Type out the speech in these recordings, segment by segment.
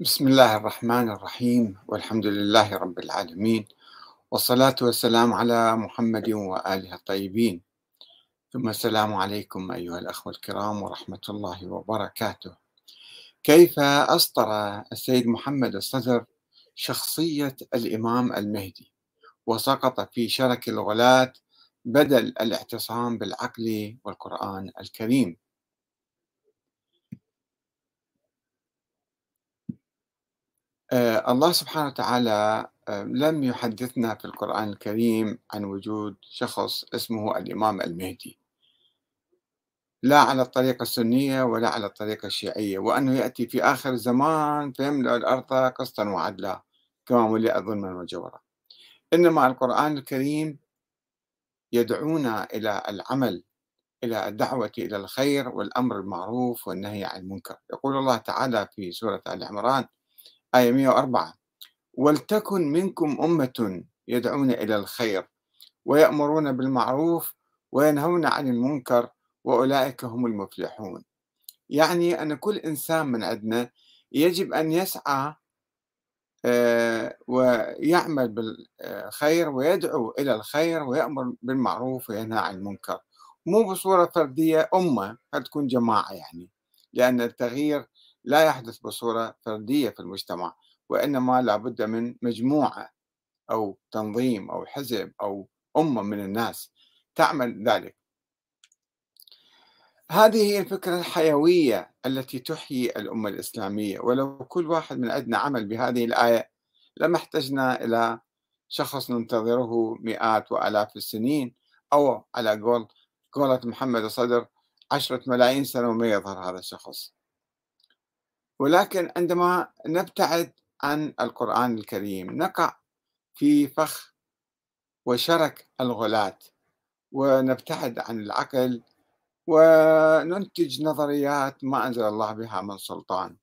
بسم الله الرحمن الرحيم والحمد لله رب العالمين والصلاة والسلام على محمد وآله الطيبين. ثم السلام عليكم أيها الأخوة الكرام ورحمة الله وبركاته. كيف أسطر السيد محمد الصدر شخصية الإمام المهدي؟ وسقط في شرك الغلاة بدل الاعتصام بالعقل والقرآن الكريم. الله سبحانه وتعالى آه، لم يحدثنا في القرآن الكريم عن وجود شخص اسمه الإمام المهدي. لا على الطريقة السنية ولا على الطريقة الشيعية وأنه يأتي في آخر الزمان فيملأ الأرض قسطا وعدلا كما ملئ ظلما وجورا إنما القرآن الكريم يدعونا إلى العمل إلى الدعوة إلى الخير والأمر المعروف والنهي عن المنكر. يقول الله تعالى في سورة آل عمران آية 104 ولتكن منكم أمة يدعون إلى الخير ويأمرون بالمعروف وينهون عن المنكر وأولئك هم المفلحون. يعني أن كل إنسان من عندنا يجب أن يسعى آه، ويعمل بالخير ويدعو إلى الخير ويأمر بالمعروف وينهى عن المنكر. مو بصورة فردية أمة تكون جماعة يعني لأن التغيير لا يحدث بصورة فردية في المجتمع وإنما لابد من مجموعة أو تنظيم أو حزب أو أمة من الناس تعمل ذلك. هذه هي الفكرة الحيوية التي تحيي الأمة الإسلامية ولو كل واحد من عندنا عمل بهذه الآية لما احتجنا إلى شخص ننتظره مئات وآلاف السنين أو على قول قولة محمد الصدر عشرة ملايين سنة وما يظهر هذا الشخص. ولكن عندما نبتعد عن القرآن الكريم نقع في فخ وشرك الغلاة ونبتعد عن العقل وننتج نظريات ما أنزل الله بها من سلطان.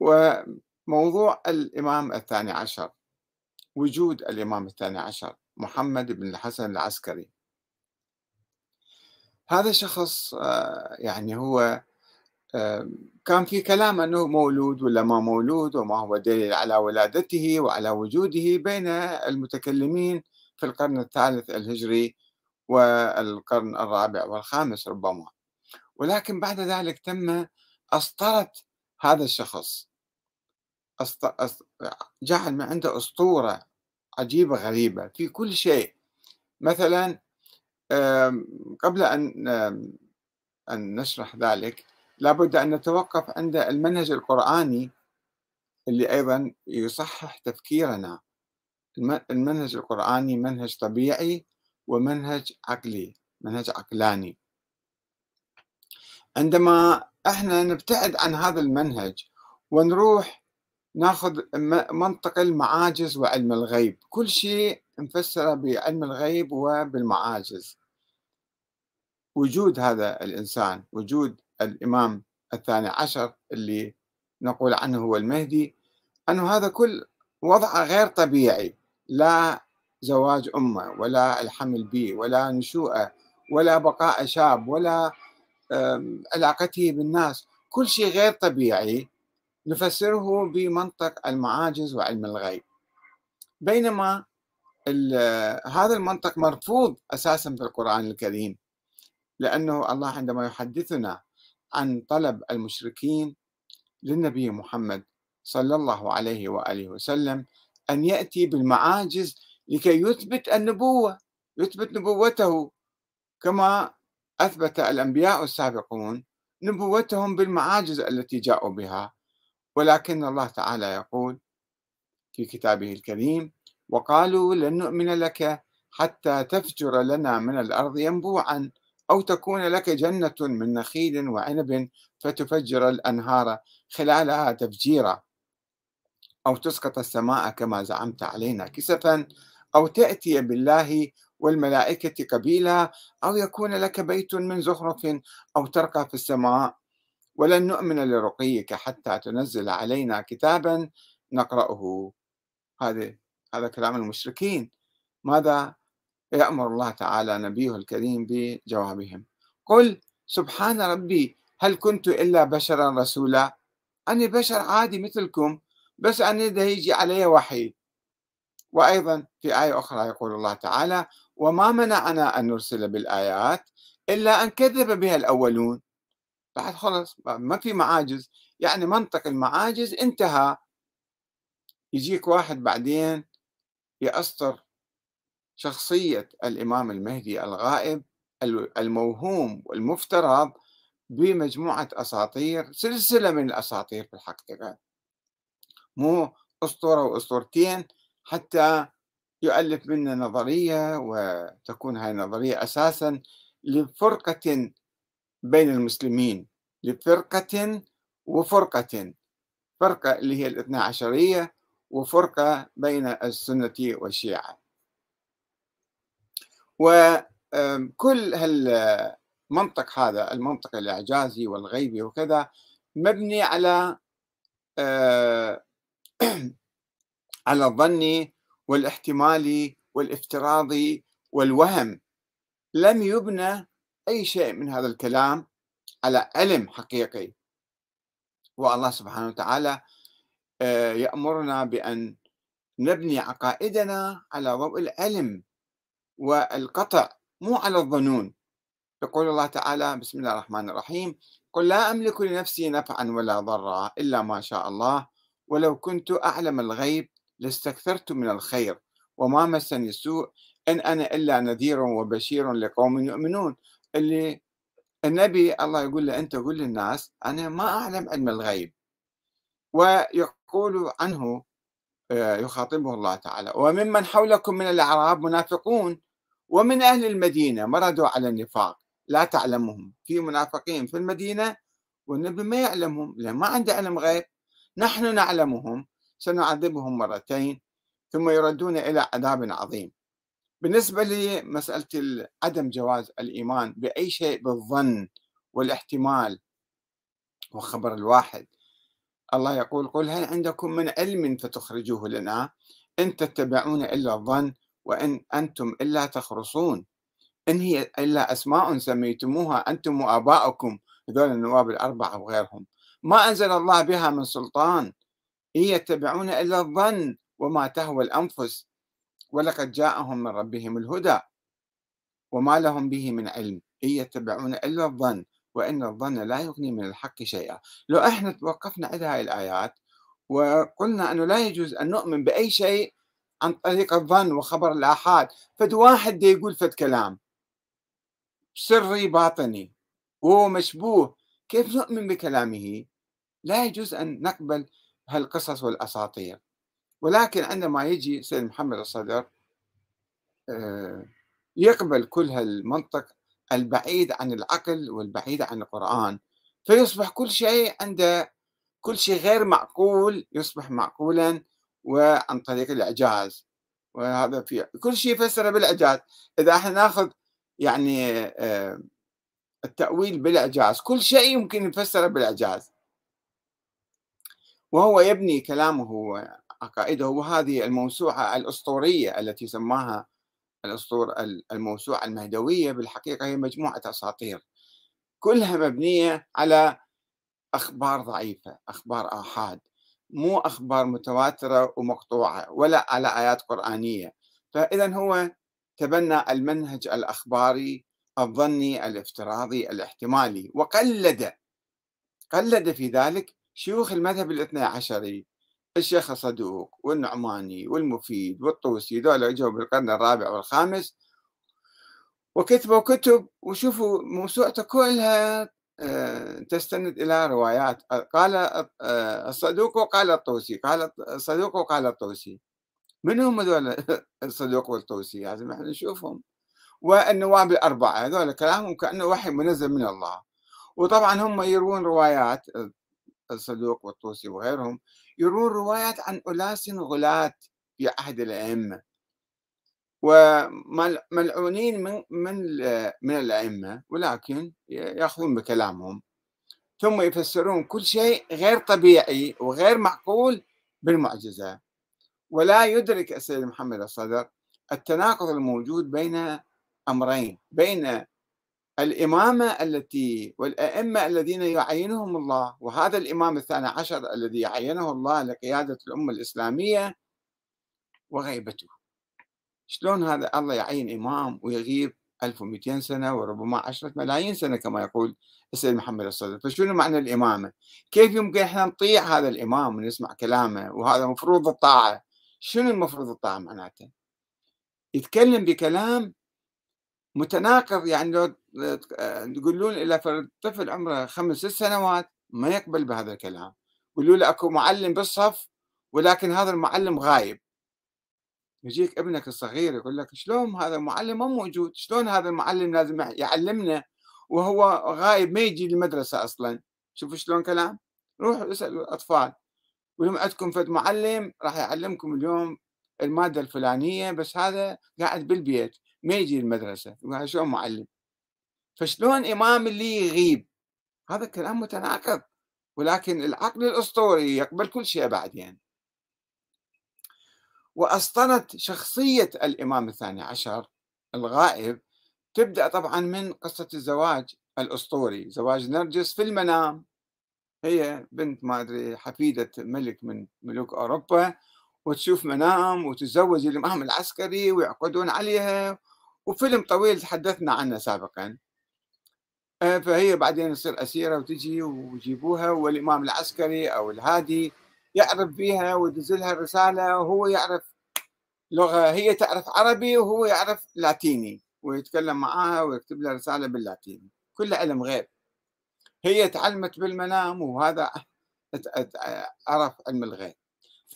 وموضوع الإمام الثاني عشر وجود الإمام الثاني عشر محمد بن الحسن العسكري. هذا الشخص آه، يعني هو كان في كلام أنه مولود ولا ما مولود وما هو دليل على ولادته وعلى وجوده بين المتكلمين في القرن الثالث الهجري والقرن الرابع والخامس ربما. ولكن بعد ذلك تم أسطرة هذا الشخص. جعل من عنده أسطورة عجيبة غريبة في كل شيء. مثلا قبل أن أن نشرح ذلك لابد أن نتوقف عند المنهج القرآني اللي أيضا يصحح تفكيرنا. المنهج القرآني منهج طبيعي ومنهج عقلي منهج عقلاني. عندما إحنا نبتعد عن هذا المنهج ونروح ناخذ منطق المعاجز وعلم الغيب. كل شيء نفسره بعلم الغيب وبالمعاجز. وجود هذا الإنسان وجود الإمام الثاني عشر اللي نقول عنه هو المهدي أنه هذا كل وضع غير طبيعي لا زواج أمة ولا الحمل به ولا نشوءه ولا بقاء شاب ولا علاقته بالناس كل شيء غير طبيعي نفسره بمنطق المعاجز وعلم الغيب. بينما هذا المنطق مرفوض أساسا في القرآن الكريم لأنه الله عندما يحدثنا عن طلب المشركين للنبي محمد صلى الله عليه وآله وسلم أن يأتي بالمعاجز لكي يثبت النبوة يثبت نبوته. كما أثبت الأنبياء السابقون نبوتهم بالمعاجز التي جاءوا بها. ولكن الله تعالى يقول في كتابه الكريم وقالوا لن نؤمن لك حتى تفجر لنا من الأرض ينبوعا أو تكون لك جنة من نخيل وعنب فتفجر الأنهار خلالها تفجيرا أو تسقط السماء كما زعمت علينا كسفا أو تأتي بالله والملائكة قبيلا أو يكون لك بيت من زخرف أو ترقى في السماء. ولن نؤمن لرقيك حتى تنزل علينا كتابا نقرأه. هذا هذا كلام المشركين. ماذا يأمر الله تعالى نبيه الكريم بجوابهم. قل سبحان ربي هل كنت إلا بشرا رسولا؟ أنا بشر عادي مثلكم بس أنا ده يجي علي وحي. وأيضا في آية أخرى يقول الله تعالى وما منعنا أن نرسل بالآيات إلا أن كذب بها الأولون. بعد خلص ما في معاجز. يعني منطق المعاجز انتهى. يجيك واحد بعدين يأسطر. شخصية الإمام المهدي الغائب الموهوم والمفترض بمجموعة أساطير سلسلة من الأساطير في الحقيقة. مو أسطورة وأسطورتين حتى يؤلف منا نظرية وتكون هاي النظرية أساسا لفرقة بين المسلمين لفرقة وفرقة. فرقة اللي هي الاثنى عشرية وفرقة بين السنة والشيعة. وكل هالمنطق هذا المنطق الإعجازي والغيبي وكذا مبني على على الظن والاحتمال والافتراضي والوهم. لم يبنى أي شيء من هذا الكلام على علم حقيقي. والله سبحانه وتعالى آه، يأمرنا بأن نبني عقائدنا على ضوء العلم. والقطع مو على الظنون. يقول الله تعالى بسم الله الرحمن الرحيم. قل لا أملك لنفسي نفعا ولا ضرا إلا ما شاء الله. ولو كنت أعلم الغيب لاستكثرت من الخير وما مسني السوء إن أنا إلا نذير وبشير لقوم يؤمنون. اللي النبي الله يقول له أنت قل للناس أنا ما أعلم علم الغيب. ويقول عنه آه، يخاطبه الله تعالى وممن حولكم من الأعراب منافقون. ومن أهل المدينة مردوا على النفاق لا تعلمهم. في منافقين في المدينة والنبي ما يعلمهم لأن ما عنده علم غيب. نحن نعلمهم سنعذبهم مرتين ثم يردون إلى عذاب عظيم. بالنسبة لمسألة عدم جواز الإيمان بأي شيء بالظن والاحتمال وخبر الواحد. الله يقول قل هل عندكم من علم فتخرجوه لنا؟ إن تتبعون إلا الظن وإن أنتم إلا تخرصون. إن هي إلا أسماء سميتموها أنتم وآباؤكم. هذول النواب الأربعة وغيرهم ما أنزل الله بها من سلطان. إن يتبعون إلا الظن وما تهوى الأنفس. ولقد جاءهم من ربهم الهدى. وما لهم به من علم. إن يتبعون إلا الظن. وإن الظن لا يغني من الحق شيئا. لو إحنا توقفنا عند هاي الآيات وقلنا أنه لا يجوز أن نؤمن بأي شيء عن طريق الظن وخبر الآحاد. فد واحد دي يقول فد كلام. سري باطني. وهو مشبوه. كيف نؤمن بكلامه؟ لا يجوز أن نقبل هالقصص والأساطير. ولكن عندما يجي سيد محمد الصدر آه، يقبل كل هالمنطق البعيد عن العقل والبعيد عن القرآن. فيصبح كل شيء عنده كل شيء غير معقول يصبح معقولا وعن طريق الإعجاز. وهذا في كل شيء يفسره بالإعجاز. إذا إحنا ناخذ يعني آه، التأويل بالإعجاز كل شيء يمكن يفسره بالإعجاز. وهو يبني كلامه وعقائده. وهذه الموسوعة الأسطورية التي سماها الأسطور الموسوعة المهدوية بالحقيقة هي مجموعة أساطير. كلها مبنية على أخبار ضعيفة أخبار آحاد. مو أخبار متواترة ومقطوعة ولا على آيات قرآنية. فإذا هو تبنى المنهج الأخباري الظني الافتراضي الاحتمالي وقلد قلد في ذلك شيوخ المذهب الاثنى عشري الشيخ الصدوق والنعماني والمفيد والطوسي ذولا اجوا بالقرن الرابع والخامس وكتبوا كتب وشوفوا موسوعته كلها تستند إلى روايات. قال آه، الصدوق وقال الطوسي قال الصدوق وقال الطوسي. من هم هذول الصدوق والطوسي لازم إحنا نشوفهم. والنواب الأربعة هذول كلامهم كأنه وحي منزل من الله. وطبعا هم يروون روايات الصدوق والطوسي وغيرهم يروون روايات عن أناس غلاة في عهد الأئمة. وملعونين من من من الأئمة ولكن يأخذون بكلامهم. ثم يفسرون كل شيء غير طبيعي وغير معقول بالمعجزة. ولا يدرك السيد محمد الصدر التناقض الموجود بين أمرين بين الإمامة التي والأئمة الذين يعينهم الله وهذا الإمام الثاني عشر الذي يعينه الله لقيادة الأمة الإسلامية وغيبته. شلون هذا الله يعين إمام ويغيب 1200 سنة وربما 10 ملايين سنة كما يقول السيد محمد الصدر. فشنو معنى الإمامة؟ كيف يمكن إحنا نطيع هذا الإمام ونسمع كلامه وهذا مفروض الطاعة؟ شنو المفروض الطاعة معناته؟ يتكلم بكلام متناقض يعني لو تقولون إلى طفل عمره خمس ست سنوات ما يقبل بهذا الكلام. يقولوا له أكو معلم بالصف ولكن هذا المعلم غايب. يجيك ابنك الصغير يقول لك شلون هذا المعلم؟ ما موجود. شلون هذا المعلم لازم يعلمنا؟ وهو غايب ما يجي للمدرسة أصلا. شوفوا شلون كلام. روحوا اسألوا الأطفال. ولما عندكم فد معلم راح يعلمكم اليوم المادة الفلانية بس هذا قاعد بالبيت ما يجي المدرسة شلون معلم؟ فشلون إمام اللي يغيب؟ هذا كلام متناقض. ولكن العقل الأسطوري يقبل كل شيء بعدين. وأسطرت شخصية الإمام الثاني عشر الغائب. تبدأ طبعا من قصة الزواج الأسطوري زواج نرجس في المنام. هي بنت ما أدري حفيدة ملك من ملوك أوروبا وتشوف منام وتتزوج الإمام العسكري ويعقدون عليها. وفيلم طويل تحدثنا عنه سابقا. آه، فهي بعدين تصير أسيرة وتجي ويجيبوها والإمام العسكري أو الهادي يعرف بها ويدزلها رسالة وهو يعرف لغة هي تعرف عربي وهو يعرف لاتيني ويتكلم معاها ويكتب لها رسالة باللاتيني. كله علم غيب. هي تعلمت بالمنام وهذا عرف علم الغيب.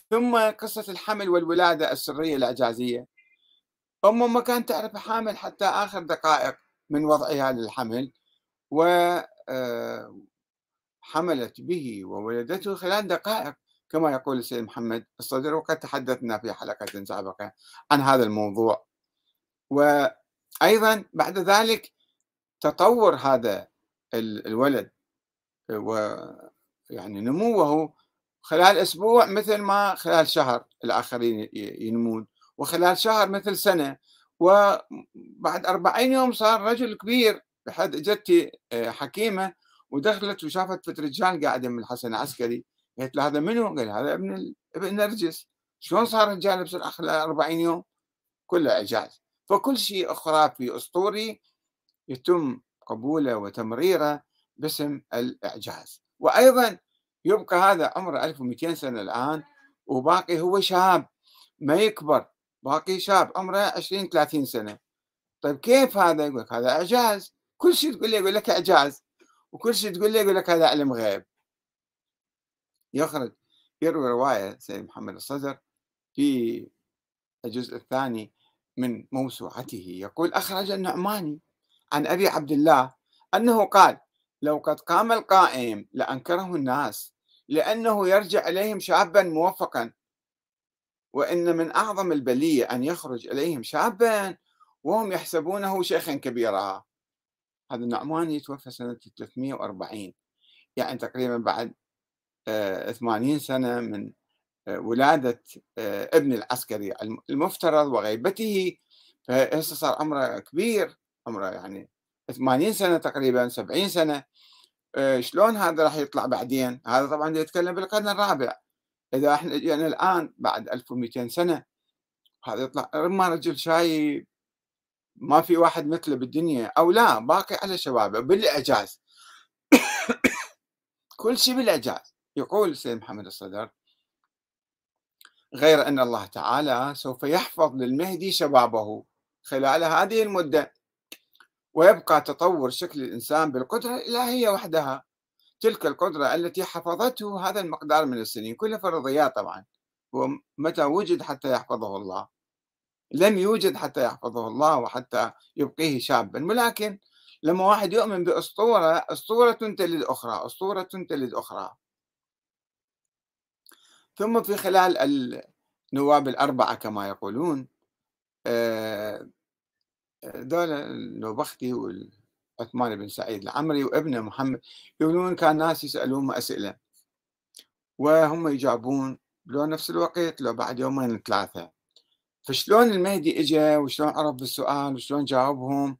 ثم قصة الحمل والولادة السرية الإعجازية. أم ما كانت تعرف حامل حتى آخر دقائق من وضعها للحمل وحملت آه، به وولدته خلال دقائق. كما يقول السيد محمد الصدر وقد تحدثنا في حلقة سابقة عن هذا الموضوع. وأيضا بعد ذلك تطور هذا الولد ويعني نموه خلال أسبوع مثل ما خلال شهر الآخرين ينمون وخلال شهر مثل سنة. وبعد أربعين يوم صار رجل كبير بحد جدتي آه، حكيمة ودخلت وشافت فت رجال قاعدين من الحسن العسكري. قالت له هذا منو؟ قال هذا ابن ابن نرجس. شلون صار رجال بسرعة خلال 40 يوم؟ كله إعجاز. فكل شيء خرافي أسطوري يتم قبوله وتمريره باسم الإعجاز. وأيضا يبقى هذا عمره 1200 سنة الآن وباقي هو شاب ما يكبر باقي شاب عمره 20 30 سنة. طيب كيف هذا؟ يقول لك هذا إعجاز. كل شيء تقول له يقول لك إعجاز. وكل شيء تقول له يقول لك هذا علم غيب. يخرج. يروي رواية سيد محمد الصدر في الجزء الثاني من موسوعته يقول أخرج النعماني عن أبي عبد الله أنه قال لو قد قام القائم لأنكره الناس لأنه يرجع إليهم شابا موفقا وإن من أعظم البلية أن يخرج إليهم شابا وهم يحسبونه شيخا كبيرا هذا النعماني توفى سنة 340 يعني تقريبا بعد 80 سنة من آه، ولادة آه، ابن العسكري المفترض وغيبته. فهسه صار عمره كبير عمره يعني 80 سنة تقريبا 70 سنة. آه، شلون هذا راح يطلع بعدين؟ هذا طبعا يتكلم بالقرن الرابع. إذا إحنا يعني الآن بعد 1200 سنة هذا يطلع رما رجل شايب ما في واحد مثله بالدنيا أو لا باقي على شبابه بالإعجاز. كل شيء بالإعجاز. يقول السيد محمد الصدر غير أن الله تعالى سوف يحفظ للمهدي شبابه خلال هذه المدة ويبقى تطور شكل الإنسان بالقدرة الإلهية وحدها. تلك القدرة التي حفظته هذا المقدار من السنين كلها فرضيات طبعا ومتى وجد حتى يحفظه الله. لم يوجد حتى يحفظه الله وحتى يبقيه شابا ولكن لما واحد يؤمن بأسطورة أسطورة تلد أخرى أسطورة تلد أخرى. ثم في خلال النواب الأربعة كما يقولون آه، دولة النوبختي وعثمان بن سعيد العمري وابنه محمد يقولون كان ناس يسألون أسئلة وهم يجاوبون لو نفس الوقت لو بعد يومين ثلاثة. فشلون المهدي اجى وشلون عرف بالسؤال وشلون جاوبهم؟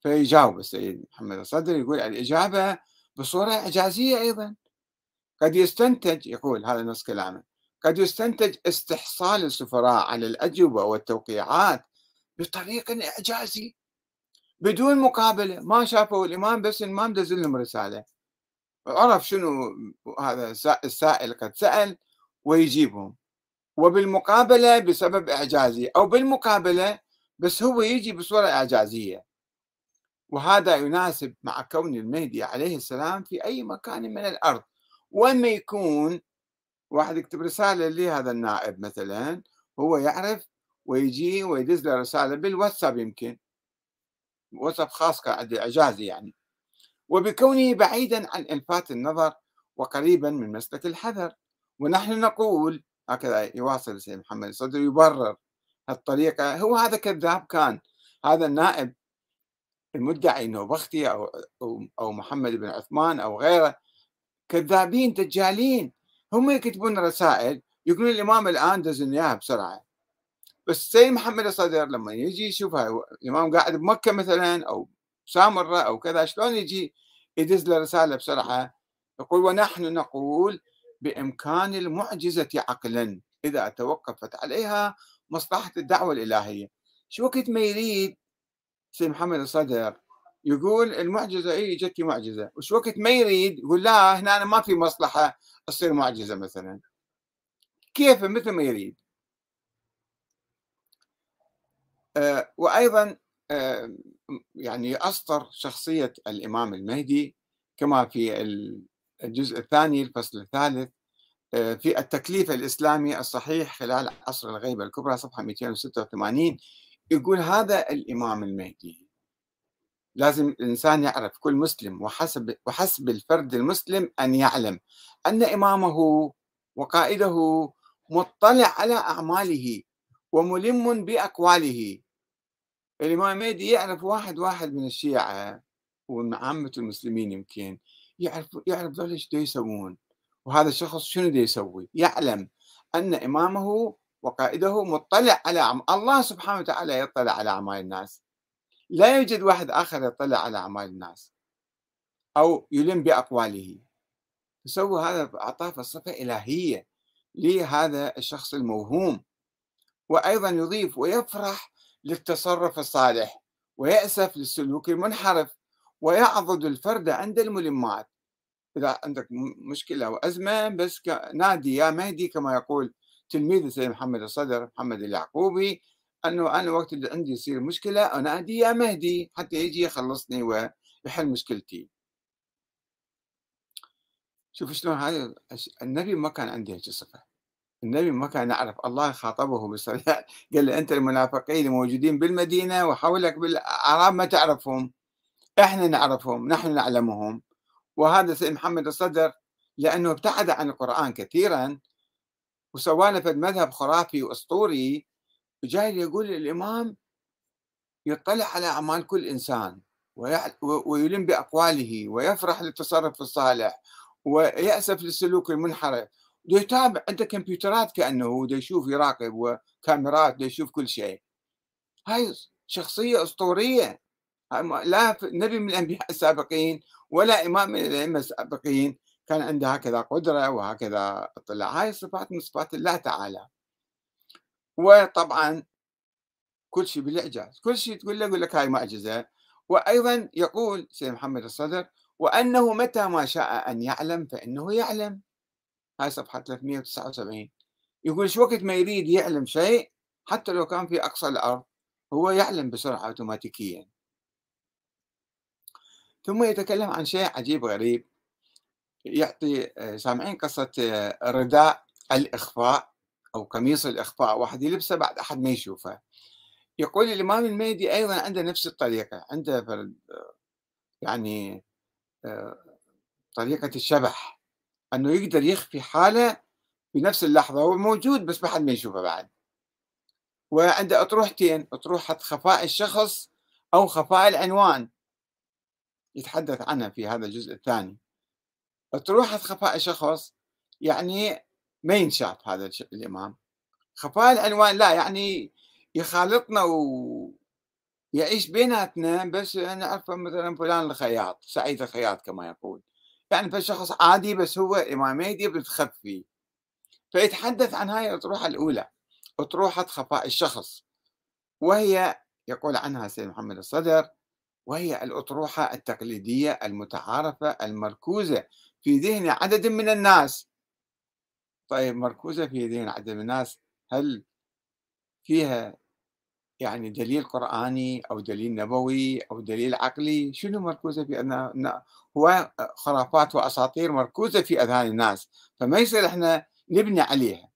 فيجاوب السيد محمد الصدر يقول الإجابة بصورة إعجازية أيضا. قد يستنتج يقول هذا نص كلامه. قد يستنتج استحصال السفراء على الأجوبة والتوقيعات بطريقة إعجازي بدون مقابلة ما شافوا الإمام بس الإمام دزل لهم رسالة. عرف شنو هذا السائل قد سأل ويجيبهم. وبالمقابلة بسبب إعجازي أو بالمقابلة بس هو يجي بصورة إعجازية. وهذا يناسب مع كون المهدي عليه السلام في أي مكان من الأرض. وين ما يكون واحد يكتب رسالة لهذا النائب مثلا هو يعرف ويجي ويدز له رسالة بالواتساب يمكن. واتساب خاص كان عندي إعجازي يعني. وبكونه بعيدا عن إلفات النظر وقريبا من مسلك الحذر. ونحن نقول هكذا يواصل سيد محمد الصدر يبرر الطريقة هو هذا كذاب كان. هذا النائب المدعي إنه بختي أو أو محمد بن عثمان أو غيره كذابين دجالين. هم يكتبون رسائل يقولون الإمام الآن دزن إياها بسرعة. بس سيد محمد الصدر لما يجي يشوفها الإمام قاعد بمكة مثلا أو سامرة أو كذا شلون يجي يدز له رسالة بسرعة؟ يقول ونحن نقول بإمكان المعجزة عقلا إذا توقفت عليها مصلحة الدعوة الإلهية. شو وقت ما يريد سيد محمد الصدر يقول المعجزة اي جتي معجزة. وش وقت ما يريد يقول لا هنا ما في مصلحة تصير معجزة مثلا. كيف مثل ما يريد؟ آه وأيضا آه يعني أسطر شخصية الإمام المهدي كما في الجزء الثاني الفصل الثالث آه في التكليف الإسلامي الصحيح خلال عصر الغيبة الكبرى صفحة 286 يقول هذا الإمام المهدي. لازم الإنسان يعرف كل مسلم وحسب وحسب الفرد المسلم أن يعلم أن إمامه وقائده مطلع على أعماله وملم بأقواله. الإمام المهدي يعرف واحد واحد من الشيعة ومن عامة المسلمين يمكن يعرف يعرف ذول إيش يسوون؟ وهذا الشخص شنو يسوي؟ يعلم أن إمامه وقائده مطلع على عم... الله سبحانه وتعالى يطلع على أعمال الناس. لا يوجد واحد آخر يطلع على أعمال الناس أو يلم بأقواله. يسوي هذا أعطاه صفة إلهية لهذا الشخص الموهوم. وأيضا يضيف ويفرح للتصرف الصالح ويأسف للسلوك المنحرف ويعضد الفرد عند الملمات. إذا عندك مشكلة وأزمة بس نادي يا مهدي كما يقول تلميذ السيد محمد الصدر محمد اليعقوبي أنه أنا وقت اللي عندي يصير مشكلة انادي يا مهدي حتى يجي يخلصني ويحل مشكلتي. شوف شلون هذا النبي ما كان عنده هيك صفة. النبي ما كان يعرف الله خاطبه بصريح قال له أنت المنافقين الموجودين بالمدينة وحولك بالأعراب ما تعرفهم. إحنا نعرفهم نحن نعلمهم. وهذا سيد محمد الصدر لأنه ابتعد عن القرآن كثيرا وسوانا في مذهب خرافي وأسطوري جاي يقول الإمام يطلع على أعمال كل إنسان ويلم بأقواله ويفرح للتصرف الصالح ويأسف للسلوك المنحرف. يتابع عنده كمبيوترات كأنه يشوف يراقب وكاميرات يشوف كل شيء. هاي شخصية أسطورية. لا نبي من الأنبياء السابقين ولا إمام من الأئمة السابقين. كان عنده هكذا قدرة وهكذا اطلاع هاي صفات من صفات الله تعالى. وطبعا كل شيء بالإعجاز كل شيء تقول له يقول لك هاي معجزة وأيضا يقول سيد محمد الصدر وأنه متى ما شاء أن يعلم فإنه يعلم. هاي صفحة 379 يقول شو وقت ما يريد يعلم شيء حتى لو كان في أقصى الأرض هو يعلم بسرعة أوتوماتيكيا. ثم يتكلم عن شيء عجيب غريب يعطي آه، سامعين قصة آه، رداء الإخفاء. أو قميص الإخفاء واحد يلبسه بعد أحد ما يشوفه. يقول الإمام المهدي أيضا عنده نفس الطريقة عنده فرد آه، يعني طريقة الشبح أنه يقدر يخفي حالة في نفس اللحظة هو موجود بس ما حد ما يشوفه بعد. وعنده أطروحتين أطروحة خفاء الشخص أو خفاء العنوان. يتحدث عنها في هذا الجزء الثاني. تروح خفاء شخص يعني ما ينشاف هذا الإمام. خفاء العنوان لا يعني يخالطنا يعيش بيناتنا بس نعرفه مثلا فلان الخياط سعيد الخياط كما يقول. يعني فشخص عادي بس هو إمام مهدي بتخفي فيتحدث عن هاي الأطروحة الأولى أطروحة خفاء الشخص. وهي يقول عنها سيد محمد الصدر وهي الأطروحة التقليدية المتعارفة المركوزة في ذهن عدد من الناس. طيب مركوزة في عدد من الناس هل فيها يعني دليل قرآني أو دليل نبوي أو دليل عقلي؟ شنو مركوزة في أن هو خرافات وأساطير مركوزة في أذهان الناس فما يصير إحنا نبني عليها.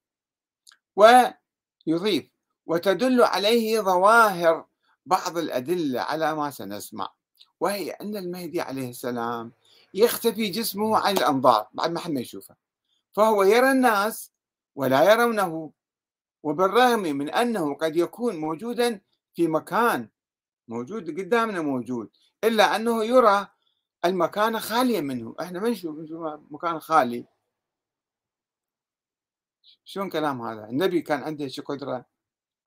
ويضيف وتدل عليه ظواهر بعض الأدلة على ما سنسمع وهي أن المهدي عليه السلام يختفي جسمه عن الأنظار بعد ما حد ما يشوفه فهو يرى الناس ولا يرونه وبالرغم من أنه قد يكون موجودا في مكان موجود قدامنا موجود إلا أنه يرى المكان خاليا منه. إحنا ما نشوف مكان خالي. شلون كلام هذا؟ النبي كان عنده شي قدرة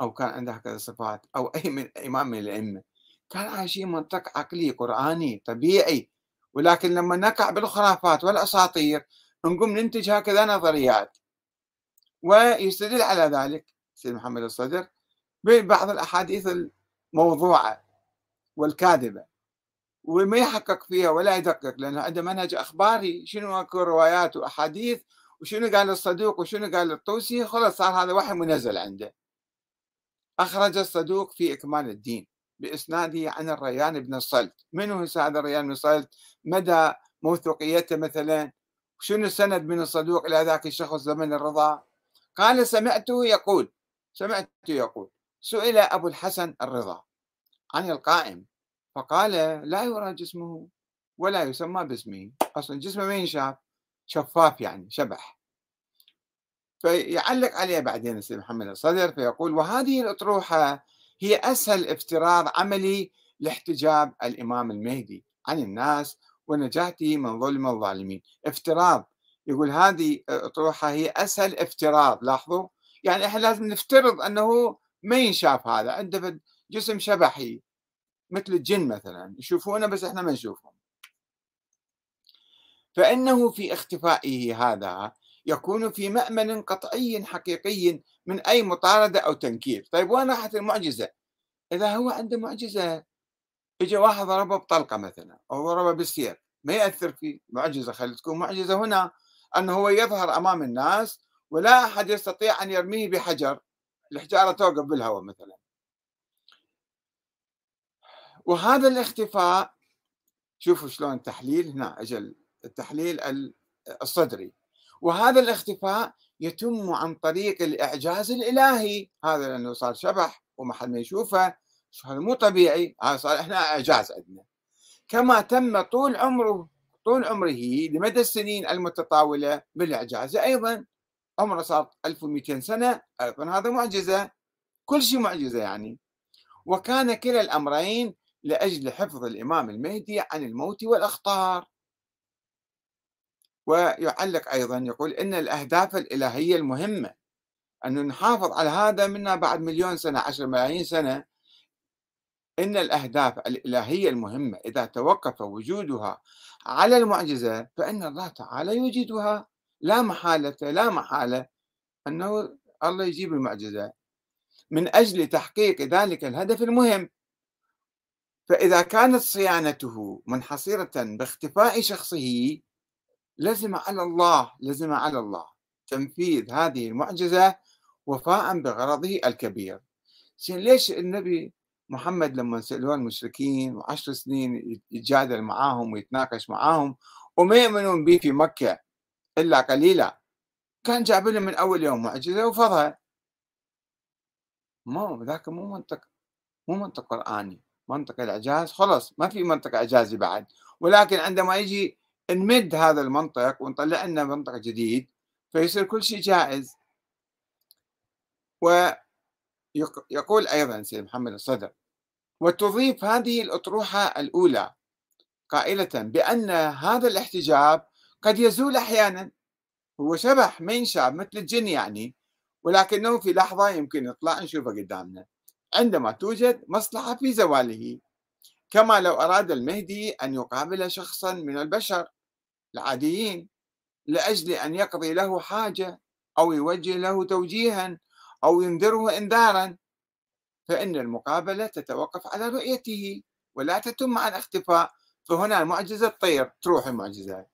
أو كان عنده هكذا صفات أو أي من إمام من الأئمة. كان عايشين منطق عقلي قرآني طبيعي. ولكن لما نقع بالخرافات والأساطير نقوم ننتج هكذا نظريات ويستدل على ذلك سيد محمد الصدر ببعض الأحاديث الموضوعة والكاذبة. وما يحقق فيها ولا يدقق لأنه عنده منهج أخباري. شنو أكو روايات وأحاديث؟ وشنو قال الصدوق؟ وشنو قال الطوسي؟ خلاص صار هذا وحي منزل عنده. أخرج الصدوق في إكمال الدين بإسناده عن الريان بن الصلت. من هو هذا الريان بن الصلت؟ مدى موثوقيته مثلا؟ شنو السند من الصدوق إلى ذاك الشخص زمن الرضا؟ قال سمعته يقول سمعته يقول سئل أبو الحسن الرضا عن القائم فقال لا يرى جسمه ولا يسمى باسمه. أصلا جسمه ما ينشاف شفاف يعني شبح. فيعلق عليه بعدين السيد محمد الصدر فيقول وهذه الأطروحة هي أسهل افتراض عملي لاحتجاب الإمام المهدي عن الناس ونجاته من ظلم الظالمين. افتراض. يقول هذه الأطروحة هي أسهل افتراض لاحظوا؟ يعني إحنا لازم نفترض أنه ما ينشاف هذا. عنده جسم شبحي مثل الجن مثلا يشوفونه بس إحنا ما نشوفهم. فإنه في اختفائه هذا يكون في مأمن قطعي حقيقي من أي مطاردة أو تنكير. طيب وين راحت المعجزة؟ إذا هو عنده معجزة. إجا واحد ضربه بطلقة مثلا أو ضربة بالسيف ما يأثر فيه معجزة خلي تكون معجزة هنا أنه هو يظهر أمام الناس ولا أحد يستطيع أن يرميه بحجر الحجارة توقف بالهواء مثلا. وهذا الاختفاء شوفوا شلون التحليل هنا أجل التحليل الصدري. وهذا الاختفاء يتم عن طريق الإعجاز الإلهي هذا لأنه صار شبح وما حد ما يشوفه هذا مو طبيعي. هذا صار إحنا إعجاز عندنا. كما تم طول عمره طول عمره لمدى السنين المتطاولة بالإعجاز. أيضا عمره صار 1200 سنة أيضا هذا معجزة. كل شيء معجزة يعني. وكان كلا الأمرين لأجل حفظ الإمام المهدي عن الموت والأخطار. ويعلق أيضا يقول إن الأهداف الإلهية المهمة أن نحافظ على هذا منا بعد مليون سنة عشر ملايين سنة إن الأهداف الإلهية المهمة إذا توقف وجودها على المعجزة فإن الله تعالى يوجدها لا محالة لا محالة أنه الله يجيب المعجزة. من أجل تحقيق ذلك الهدف المهم فإذا كانت صيانته منحصرة باختفاء شخصه لزم على الله لزم على الله تنفيذ هذه المعجزة وفاء بغرضه الكبير. ليش النبي محمد لما سألوه المشركين وعشر سنين يتجادل معاهم ويتناقش معاهم وما يؤمنون به في مكة إلا قليلا. كان جاب لهم من أول يوم معجزة وفضها ما ذاك مو منطق مو منطق قرآني منطق الإعجاز. خلص ما في منطق إعجازي بعد. ولكن عندما يجي نمد هذا المنطق ونطلع لنا منطق جديد فيصير كل شيء جائز. ويقول أيضا سيد محمد الصدر وتضيف هذه الأطروحة الأولى قائلة بأن هذا الاحتجاب قد يزول أحيانا. هو شبح ما ينشاب مثل الجن يعني ولكنه في لحظة يمكن يطلع نشوفه قدامنا عندما توجد مصلحة في زواله. كما لو أراد المهدي أن يقابل شخصا من البشر العاديين لأجل أن يقضي له حاجة أو يوجه له توجيها أو ينذره إنذارا. فإن المقابلة تتوقف على رؤيته ولا تتم عن اختفاء فهنا المعجزة تطير تروح المعجزة.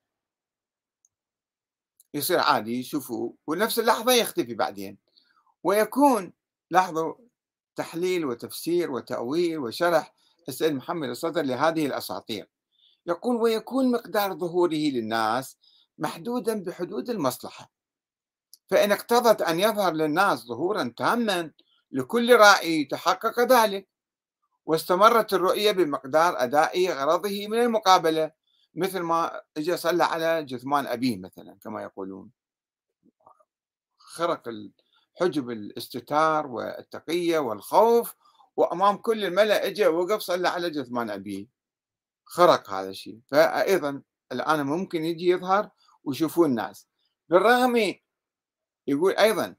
يصير عادي يشوفوه ونفس اللحظة يختفي بعدين. ويكون لاحظوا تحليل وتفسير وتأويل وشرح السيد محمد الصدر لهذه الأساطير. يقول ويكون مقدار ظهوره للناس محدودا بحدود المصلحة. فإن اقتضت أن يظهر للناس ظهورا تاما لكل رأي تحقق ذلك. واستمرت الرؤية بمقدار أداء غرضه من المقابلة مثل ما اجى صلى على جثمان أبيه مثلا كما يقولون. خرق حجب الاستتار والتقية والخوف وأمام كل الملأ اجى وقف صلى على جثمان أبيه. خرق هذا الشيء. فأيضا الآن ممكن يجي يظهر ويشوفون الناس. بالرغم يقول أيضا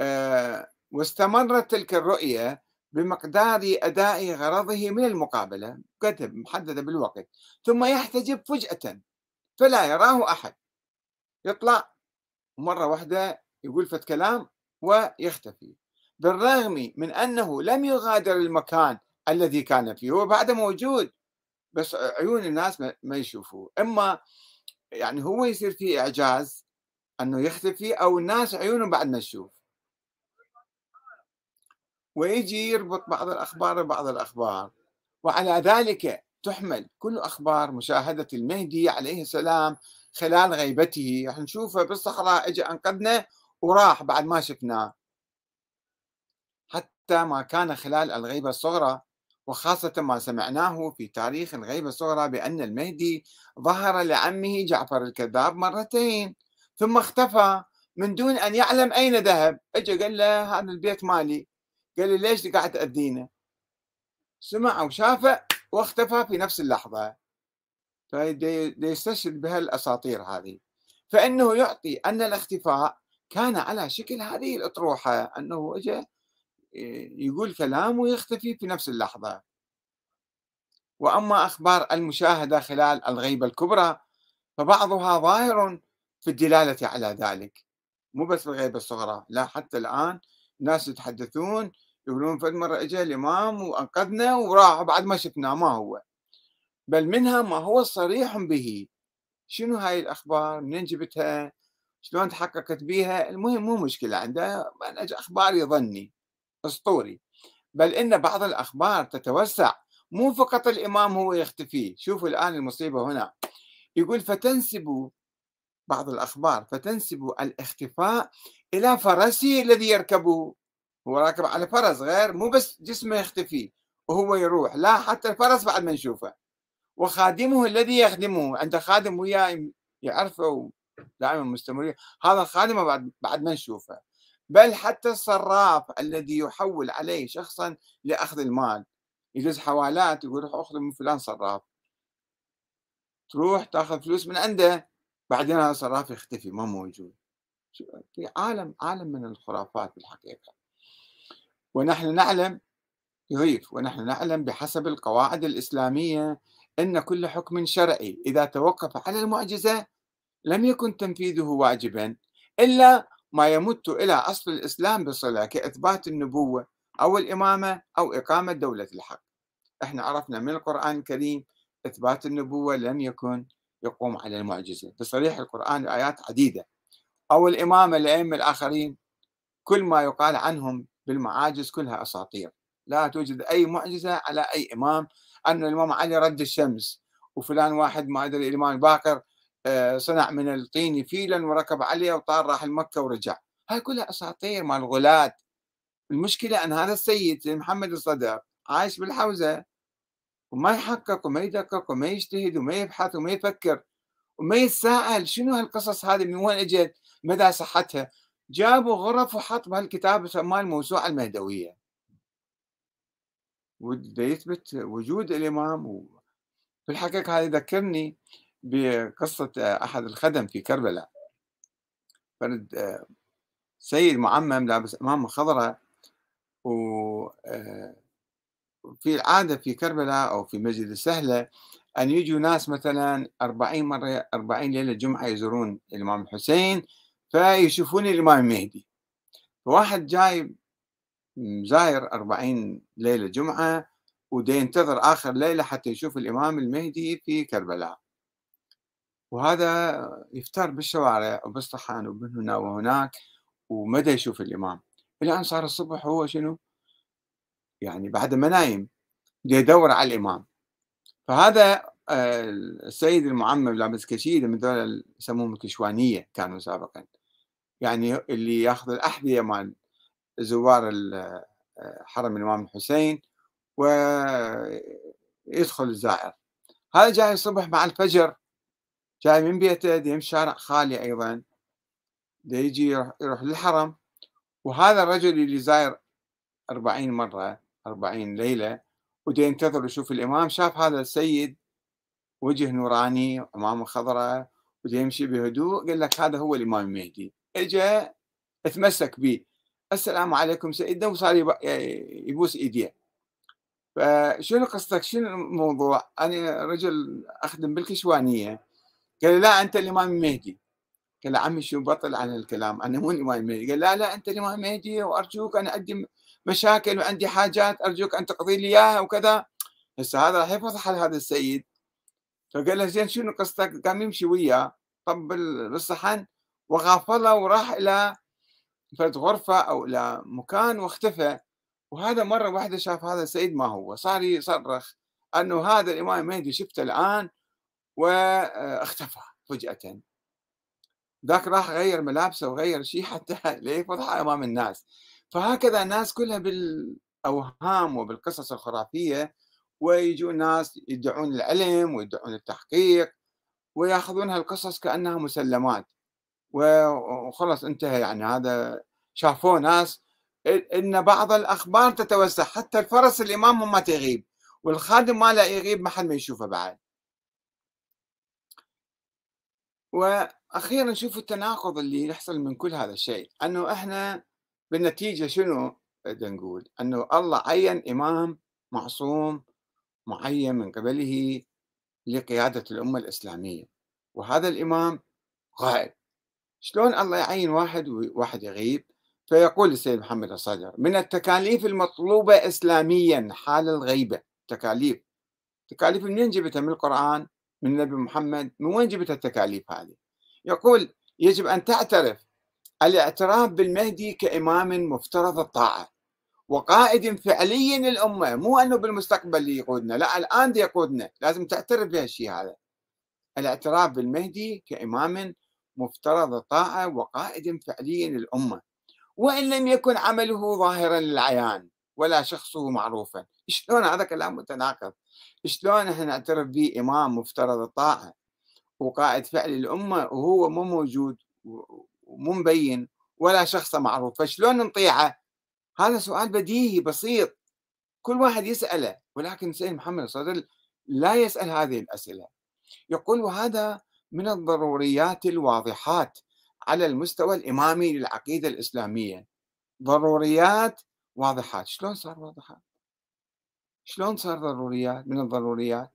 آه واستمرت تلك الرؤية بمقدار أداء غرضه من المقابلة كتب محددة بالوقت ثم يحتجب فجأة فلا يراه أحد. يطلع مرة واحدة يقول فت كلام ويختفي. بالرغم من أنه لم يغادر المكان الذي كان فيه هو بعد موجود بس عيون الناس ما يشوفوه. إما يعني هو يصير فيه إعجاز أنه يختفي أو الناس عيونهم بعد ما تشوف ويجي يربط بعض الأخبار ببعض الأخبار. وعلى ذلك تحمل كل أخبار مشاهدة المهدي عليه السلام خلال غيبته. راح نشوفه بالصحراء اجى أنقذنا وراح بعد ما شفناه. حتى ما كان خلال الغيبة الصغرى وخاصة ما سمعناه في تاريخ الغيبة الصغرى بأن المهدي ظهر لعمه جعفر الكذاب مرتين ثم اختفى من دون أن يعلم أين ذهب. اجى قال له هذا البيت مالي. قال لي ليش قاعد تأذينا سمع وشافه واختفى في نفس اللحظة. فيستشهد بها الأساطير هذه. فإنه يعطي أن الاختفاء كان على شكل هذه الأطروحة أنه اجى يقول كلام ويختفي في نفس اللحظة. وأما أخبار المشاهدة خلال الغيبة الكبرى فبعضها ظاهر في الدلالة على ذلك. مو بس الغيبة الصغرى لا حتى الآن ناس يتحدثون يقولون فد مرة اجى الإمام وأنقذنا وراح بعد ما شفناه ما هو. بل منها ما هو صريح به. شنو هاي الأخبار؟ منين جبتها؟ شلون تحققت بها المهم مو مشكلة عنده أخبار يظني أسطوري. بل إن بعض الأخبار تتوسع مو فقط الإمام هو يختفي. شوفوا الآن المصيبة هنا. يقول فتنسب بعض الأخبار فتنسب الاختفاء إلى فرسه الذي يركبه. هو راكب على فرس غير مو بس جسمه يختفي وهو يروح. لا حتى الفرس بعد ما نشوفه. وخادمه الذي يخدمه. عنده خادم وياه يعرفه دائما مستمرين. هذا الخادم بعد بعد ما نشوفه. بل حتى الصراف الذي يحول عليه شخصا لأخذ المال. يجوز حوالات يقول روح أخذ من فلان صراف. تروح تأخذ فلوس من عنده. بعدين هذا الصراف يختفي ما موجود. في عالم عالم من الخرافات بالحقيقة. ونحن نعلم يضيف ونحن نعلم بحسب القواعد الإسلامية أن كل حكم شرعي إذا توقف على المعجزة لم يكن تنفيذه واجبا إلا ما يمت إلى أصل الإسلام بصلة كإثبات النبوة أو الإمامة أو إقامة دولة الحق. إحنا عرفنا من القرآن الكريم إثبات النبوة لم يكن يقوم على المعجزة. بصريح القرآن آيات عديدة. أو الإمامة الأئمة الآخرين كل ما يقال عنهم بالمعاجز كلها أساطير. لا توجد أي معجزة على أي إمام. أن الإمام علي رد الشمس وفلان واحد ما أدري الإمام الباقر آه، صنع من الطين فيلا وركب عليه وطار راح المكة ورجع. هاي كلها أساطير مال الغلاة. المشكلة أن هذا السيد محمد الصدر عايش بالحوزة. وما يحقق وما يدقق وما يجتهد وما يبحث وما يفكر وما يتساءل شنو هالقصص هذه؟ من وين إجت؟ مدى صحتها؟ جابوا غرف وحط بهالكتاب سماه الموسوعة المهدوية. وده يثبت وجود الإمام في الحقيقة هذا يذكرني بقصة أحد الخدم في كربلاء. فرد سيد معمم لابس أمامه خضراء و في العادة في كربلاء أو في مسجد السهلة أن يجوا ناس مثلا 40 مرة 40 ليلة جمعة يزورون الإمام الحسين فيشوفون الإمام المهدي. فواحد جاي زاير 40 ليلة جمعة ودي ينتظر آخر ليلة حتى يشوف الإمام المهدي في كربلاء. وهذا يفتر بالشوارع وبالصحان ومن هنا وهناك ومدى يشوف الإمام. أن صار الصبح هو شنو؟ يعني بعد ما نايم يدور على الإمام. فهذا آه، السيد المعمم لابس كشيدة من دول يسموهم الكشوانية كانوا سابقا. يعني اللي ياخذ الأحذية مال زوار آه، حرم الإمام الحسين ويدخل الزائر. هذا جاي الصبح مع الفجر. جاي من بيته يمشي شارع خالي أيضا. يجي يروح للحرم. وهذا الرجل اللي زاير أربعين مرة أربعين ليلة ودي ينتظر يشوف الإمام شاف هذا السيد وجه نوراني عمامة خضراء ودي يمشي بهدوء قال لك هذا هو الإمام المهدي اجى اتمسك به. السلام عليكم سيدنا وصار يبوس إيديه. فشنو قصتك؟ شنو الموضوع؟ أنا رجل أخدم بالكشوانية. قال لا أنت الإمام المهدي قال عمي شو بطل عن الكلام؟ أنا مو الإمام المهدي قال لا لا أنت الإمام المهدي وأرجوك أنا عندي مشاكل وعندي حاجات أرجوك أن تقضي لي إياها وكذا. هسه هذا راح يفضح هذا السيد. فقال له زين شنو قصتك؟ قام يمشي وياه طب بالصحن وغافله وراح إلى فرد غرفة أو إلى مكان واختفى. وهذا مرة واحدة شاف هذا السيد ما هو صار يصرخ أنه هذا الإمام المهدي شفته الآن واختفى فجأة. ذاك راح غير ملابسه وغير شيء حتى ليفضح أمام الناس. فهكذا الناس كلها بالأوهام وبالقصص الخرافية ويجون ناس يدعون العلم ويدعون التحقيق وياخذون هالقصص كأنها مسلمات. وخلص انتهى يعني هذا شافوه ناس إن بعض الأخبار تتوسع حتى الفرس الامام ما تغيب والخادم ما لا يغيب ما حد ما يشوفه بعد. وأخيرا شوفوا التناقض اللي يحصل من كل هذا الشيء أنه إحنا بالنتيجة شنو؟ نقول إنه الله عين إمام معصوم معين من قبله لقيادة الأمة الإسلامية وهذا الإمام غائب. شلون الله يعين واحد وواحد يغيب؟ فيقول السيد محمد الصدر من التكاليف المطلوبة إسلاميا حال الغيبة. تكاليف. تكاليف منين جبتها؟ من القرآن من النبي محمد. من وين جبت التكاليف هذه؟ يقول يجب أن تعترف الاعتراف بالمهدي كإمام مفترض الطاعة. وقائد فعلي للأمة مو أنه بالمستقبل يقودنا لا الآن يقودنا لازم تعترف بهالشيء هذا. الاعتراف بالمهدي كإمام مفترض الطاعة وقائد فعلي للأمة. وإن لم يكن عمله ظاهرا للعيان ولا شخصه معروفا. شلون هذا كلام متناقض؟ شلون إحنا نعترف به إمام مفترض الطاعة؟ وقائد فعلي للأمة وهو مو موجود مبين ولا شخص معروف. فشلون نطيعه؟ هذا سؤال بديهي بسيط. كل واحد يسأله ولكن سيد محمد صدر لا يسأل هذه الأسئلة. يقول وهذا من الضروريات الواضحات على المستوى الإمامي للعقيدة الإسلامية. ضروريات واضحات. شلون صار واضحات؟ شلون صار ضروريات؟ من الضروريات؟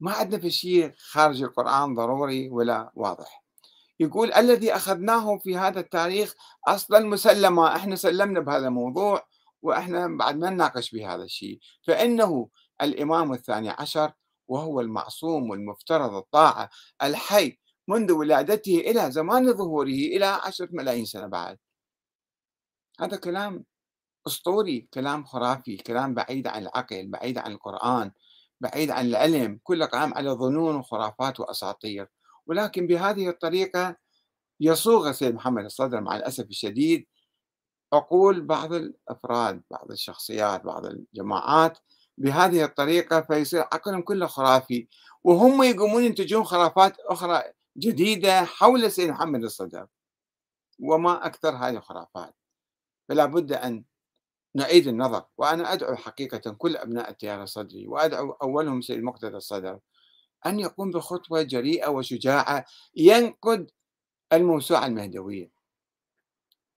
ما عندنا في شيء خارج القرآن ضروري ولا واضح. يقول الذي أخذناه في هذا التاريخ أصلا مسلمة إحنا سلمنا بهذا الموضوع وإحنا بعد ما نناقش بهذا الشيء. فإنه الإمام الثاني عشر وهو المعصوم والمفترض الطاعة الحي منذ ولادته إلى زمان ظهوره إلى عشرة ملايين سنة بعد. هذا كلام أسطوري كلام خرافي كلام بعيد عن العقل بعيد عن القرآن بعيد عن العلم كله قائم على ظنون وخرافات وأساطير. ولكن بهذه الطريقة يصوغ السيد محمد الصدر مع الأسف الشديد. عقول بعض الأفراد بعض الشخصيات بعض الجماعات بهذه الطريقة فيصير عقلهم كله خرافي وهم يقومون ينتجون خرافات أخرى جديدة حول السيد محمد الصدر. وما أكثر هذه الخرافات. فلا بد أن نعيد النظر وأنا أدعو حقيقة كل أبناء التيار الصدري وأدعو أولهم سيد مقتدى الصدر أن يقوم بخطوة جريئة وشجاعة ينقد الموسوعة المهدوية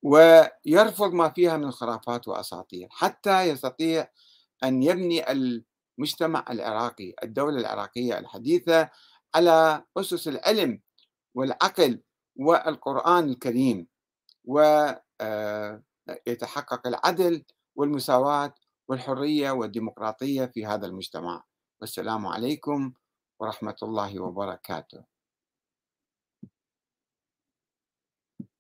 ويرفض ما فيها من خرافات وأساطير حتى يستطيع أن يبني المجتمع العراقي الدولة العراقية الحديثة على أسس العلم والعقل والقرآن الكريم ويتحقق آه، العدل والمساواة والحرية والديمقراطية في هذا المجتمع. والسلام عليكم ورحمة الله وبركاته.